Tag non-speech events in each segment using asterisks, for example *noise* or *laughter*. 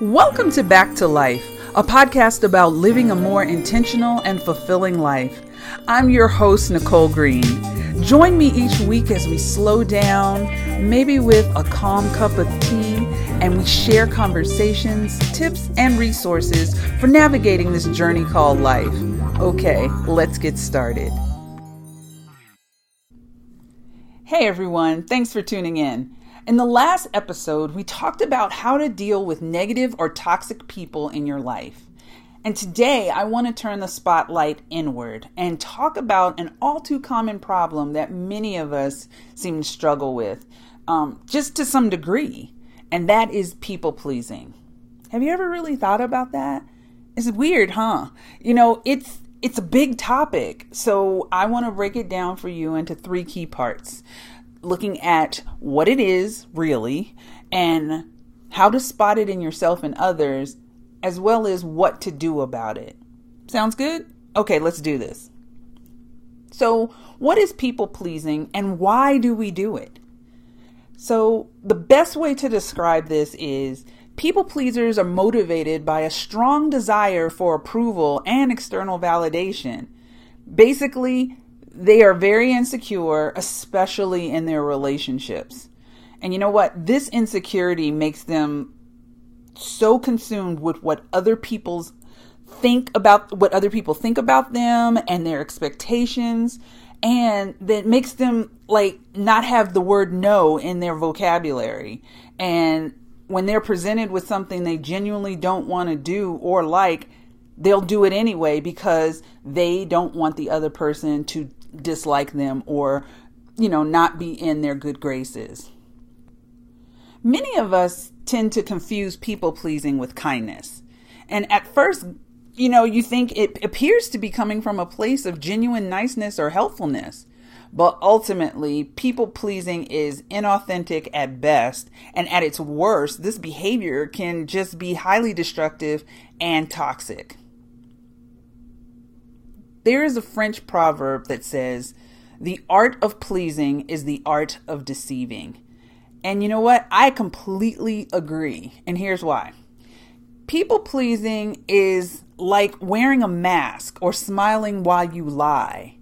Welcome to Back to Life, a podcast about living a more intentional and fulfilling life. I'm your host, Nicole Green. Join me each week as we slow down, maybe with a calm cup of tea, and we share conversations, tips, and resources for navigating this journey called life. Okay, let's get started. Hey everyone, thanks for tuning in. In the last episode, we talked about how to deal with negative or toxic people in your life. And today, I want to turn the spotlight inward and talk about an all too common problem that many of us seem to struggle with, um, just to some degree, and that is people pleasing. Have you ever really thought about that? It's weird, huh? You know, it's it's a big topic. So I want to break it down for you into three key parts looking at what it is really and how to spot it in yourself and others, as well as what to do about it. Sounds good? Okay, let's do this. So, what is people pleasing and why do we do it? So, the best way to describe this is people pleasers are motivated by a strong desire for approval and external validation. Basically, they are very insecure, especially in their relationships. And you know what? This insecurity makes them so consumed with what other people's think about what other people think about them and their expectations and that makes them like not have the word no in their vocabulary and when they're presented with something they genuinely don't want to do or like they'll do it anyway because they don't want the other person to dislike them or, you know, not be in their good graces. Many of us tend to confuse people pleasing with kindness. And at first, you know, you think it appears to be coming from a place of genuine niceness or helpfulness. But ultimately, people pleasing is inauthentic at best, and at its worst, this behavior can just be highly destructive and toxic. There is a French proverb that says, The art of pleasing is the art of deceiving. And you know what? I completely agree. And here's why people pleasing is like wearing a mask or smiling while you lie.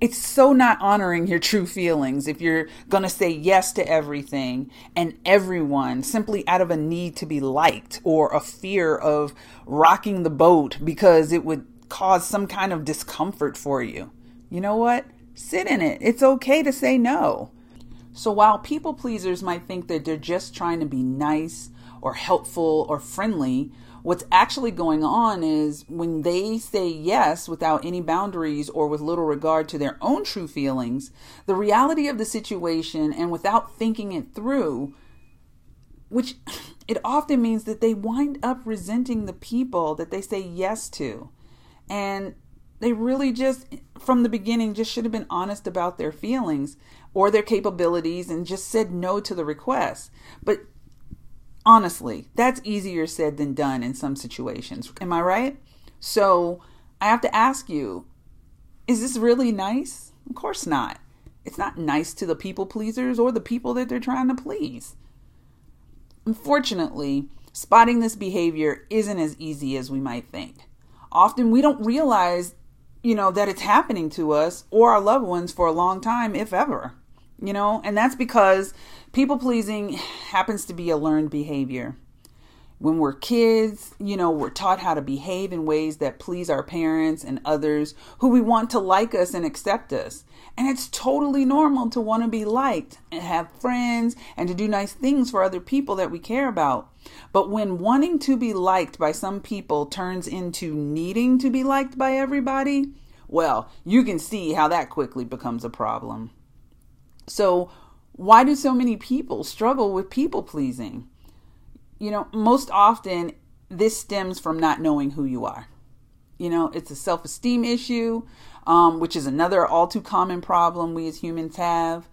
It's so not honoring your true feelings if you're going to say yes to everything and everyone simply out of a need to be liked or a fear of rocking the boat because it would cause some kind of discomfort for you. You know what? Sit in it. It's okay to say no. So while people pleasers might think that they're just trying to be nice or helpful or friendly, what's actually going on is when they say yes without any boundaries or with little regard to their own true feelings, the reality of the situation and without thinking it through, which *laughs* it often means that they wind up resenting the people that they say yes to. And they really just, from the beginning, just should have been honest about their feelings or their capabilities and just said no to the request. But honestly, that's easier said than done in some situations. Am I right? So I have to ask you is this really nice? Of course not. It's not nice to the people pleasers or the people that they're trying to please. Unfortunately, spotting this behavior isn't as easy as we might think often we don't realize, you know, that it's happening to us or our loved ones for a long time, if ever. You know, and that's because people pleasing happens to be a learned behavior. When we're kids, you know, we're taught how to behave in ways that please our parents and others who we want to like us and accept us. And it's totally normal to want to be liked and have friends and to do nice things for other people that we care about. But when wanting to be liked by some people turns into needing to be liked by everybody, well, you can see how that quickly becomes a problem. So, why do so many people struggle with people pleasing? You know, most often this stems from not knowing who you are. You know, it's a self esteem issue, um, which is another all too common problem we as humans have.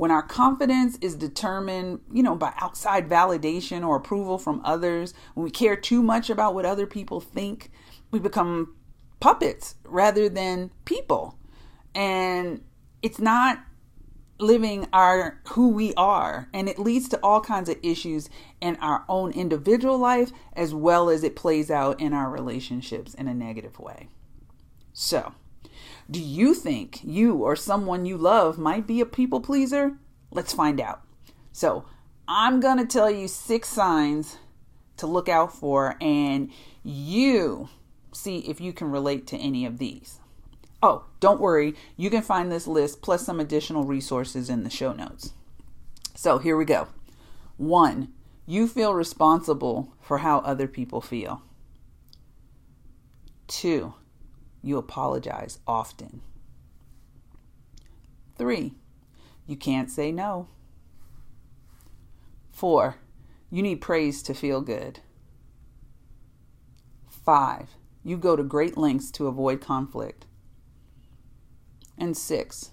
When our confidence is determined, you know, by outside validation or approval from others, when we care too much about what other people think, we become puppets rather than people. And it's not living our who we are and it leads to all kinds of issues in our own individual life as well as it plays out in our relationships in a negative way so do you think you or someone you love might be a people pleaser let's find out so i'm going to tell you six signs to look out for and you see if you can relate to any of these Oh, don't worry, you can find this list plus some additional resources in the show notes. So here we go. One, you feel responsible for how other people feel. Two, you apologize often. Three, you can't say no. Four, you need praise to feel good. Five, you go to great lengths to avoid conflict. And six,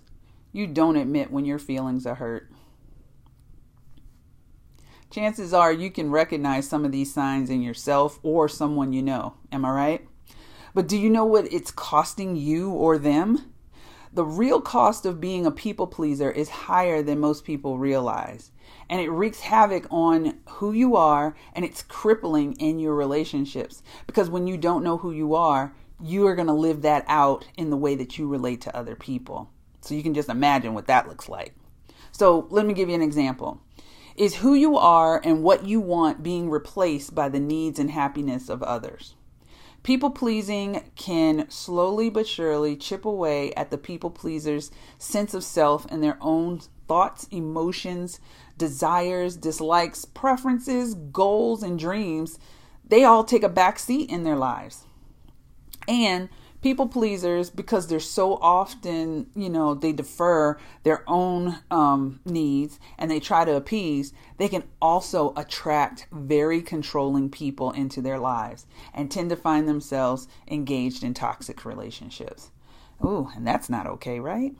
you don't admit when your feelings are hurt. Chances are you can recognize some of these signs in yourself or someone you know. Am I right? But do you know what it's costing you or them? The real cost of being a people pleaser is higher than most people realize. And it wreaks havoc on who you are and it's crippling in your relationships. Because when you don't know who you are, you are going to live that out in the way that you relate to other people. So you can just imagine what that looks like. So let me give you an example. Is who you are and what you want being replaced by the needs and happiness of others? People pleasing can slowly but surely chip away at the people pleaser's sense of self and their own thoughts, emotions, desires, dislikes, preferences, goals, and dreams. They all take a back seat in their lives and people pleasers because they're so often you know they defer their own um, needs and they try to appease they can also attract very controlling people into their lives and tend to find themselves engaged in toxic relationships. Ooh and that's not okay right?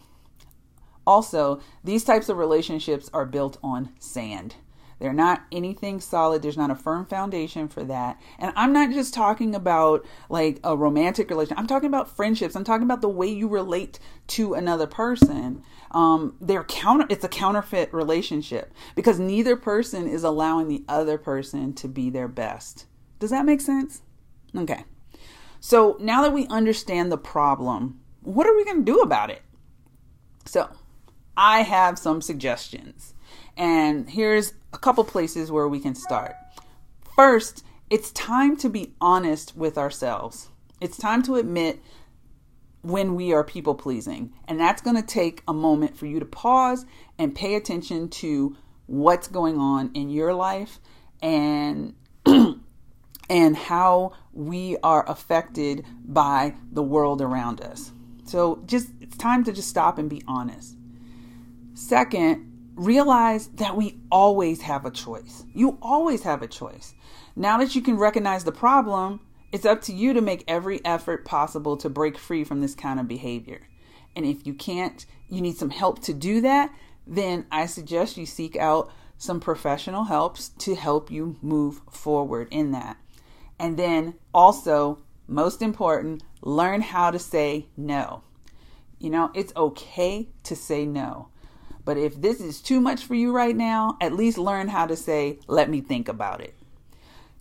Also these types of relationships are built on sand they're not anything solid. There's not a firm foundation for that. And I'm not just talking about like a romantic relationship. I'm talking about friendships. I'm talking about the way you relate to another person. Um, they're counter. It's a counterfeit relationship because neither person is allowing the other person to be their best. Does that make sense? Okay. So now that we understand the problem, what are we going to do about it? So I have some suggestions. And here's a couple places where we can start. First, it's time to be honest with ourselves. It's time to admit when we are people pleasing. And that's going to take a moment for you to pause and pay attention to what's going on in your life and *clears throat* and how we are affected by the world around us. So just it's time to just stop and be honest. Second, realize that we always have a choice. You always have a choice. Now that you can recognize the problem, it's up to you to make every effort possible to break free from this kind of behavior. And if you can't, you need some help to do that, then I suggest you seek out some professional helps to help you move forward in that. And then also, most important, learn how to say no. You know, it's okay to say no. But if this is too much for you right now, at least learn how to say, let me think about it.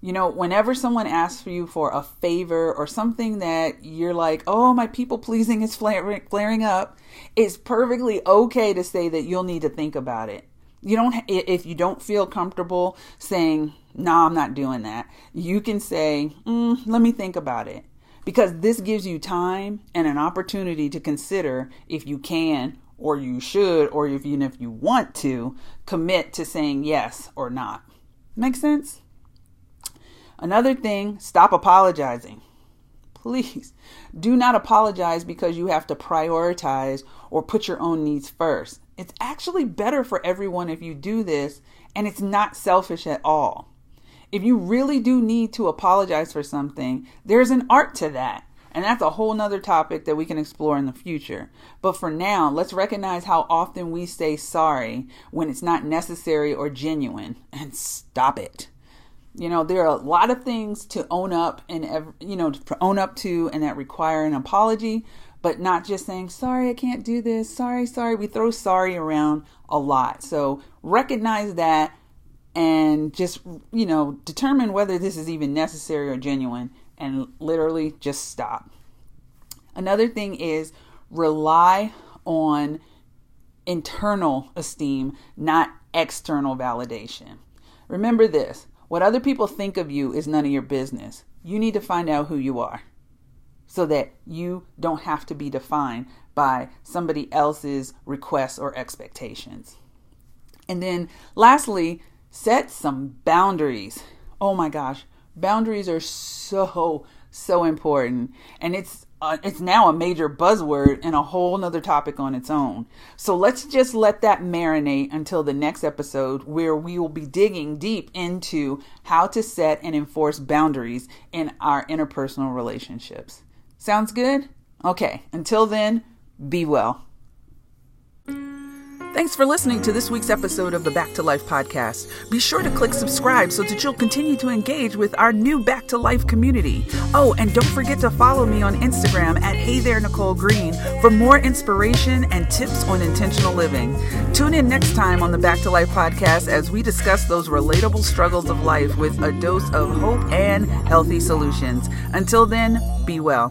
You know, whenever someone asks you for a favor or something that you're like, oh, my people pleasing is flaring up, it's perfectly okay to say that you'll need to think about it. You don't, if you don't feel comfortable saying, no, nah, I'm not doing that, you can say, mm, let me think about it. Because this gives you time and an opportunity to consider if you can or you should, or even if you want to, commit to saying yes or not. Make sense? Another thing, stop apologizing. Please do not apologize because you have to prioritize or put your own needs first. It's actually better for everyone if you do this, and it's not selfish at all. If you really do need to apologize for something, there's an art to that. And that's a whole nother topic that we can explore in the future. But for now, let's recognize how often we say sorry when it's not necessary or genuine and stop it. You know, there are a lot of things to own up and, you know, to own up to and that require an apology. but not just saying, sorry, I can't do this. Sorry, sorry. We throw sorry around a lot. So recognize that and just, you know, determine whether this is even necessary or genuine and literally just stop. Another thing is rely on internal esteem, not external validation. Remember this what other people think of you is none of your business. You need to find out who you are so that you don't have to be defined by somebody else's requests or expectations. And then lastly, set some boundaries. Oh my gosh, boundaries are so so important and it's uh, it's now a major buzzword and a whole nother topic on its own. So let's just let that marinate until the next episode where we will be digging deep into how to set and enforce boundaries in our interpersonal relationships. Sounds good? Okay, until then, be well. Thanks for listening to this week's episode of the Back to Life podcast. Be sure to click subscribe so that you'll continue to engage with our new Back to Life community. Oh, and don't forget to follow me on Instagram at Hey There Nicole Green for more inspiration and tips on intentional living. Tune in next time on the Back to Life podcast as we discuss those relatable struggles of life with a dose of hope and healthy solutions. Until then, be well.